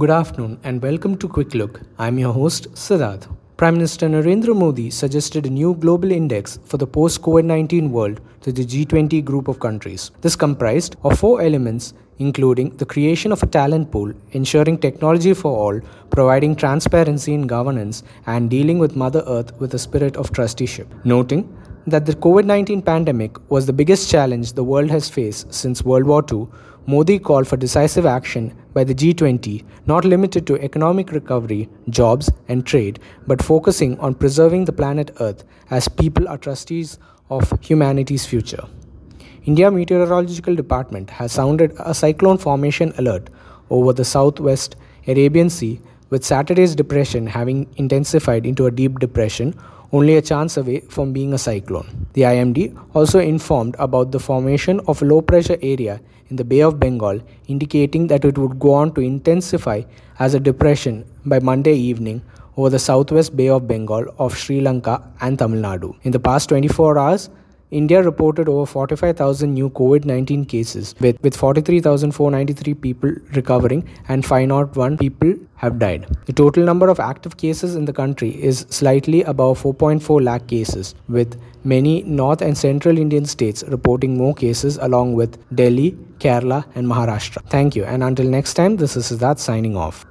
Good afternoon and welcome to Quick Look. I'm your host, Siddharth. Prime Minister Narendra Modi suggested a new global index for the post COVID 19 world to the G20 group of countries. This comprised of four elements, including the creation of a talent pool, ensuring technology for all, providing transparency in governance, and dealing with Mother Earth with a spirit of trusteeship. Noting that the COVID 19 pandemic was the biggest challenge the world has faced since World War II, Modi called for decisive action by the G20, not limited to economic recovery, jobs, and trade, but focusing on preserving the planet Earth as people are trustees of humanity's future. India Meteorological Department has sounded a cyclone formation alert over the southwest Arabian Sea, with Saturday's depression having intensified into a deep depression only a chance away from being a cyclone. The IMD also informed about the formation of a low pressure area in the Bay of Bengal, indicating that it would go on to intensify as a depression by Monday evening over the southwest Bay of Bengal of Sri Lanka and Tamil Nadu. In the past 24 hours, India reported over 45,000 new COVID 19 cases, with, with 43,493 people recovering and 501 people have died. The total number of active cases in the country is slightly above 4.4 lakh cases, with many North and Central Indian states reporting more cases, along with Delhi, Kerala, and Maharashtra. Thank you, and until next time, this is Siddharth signing off.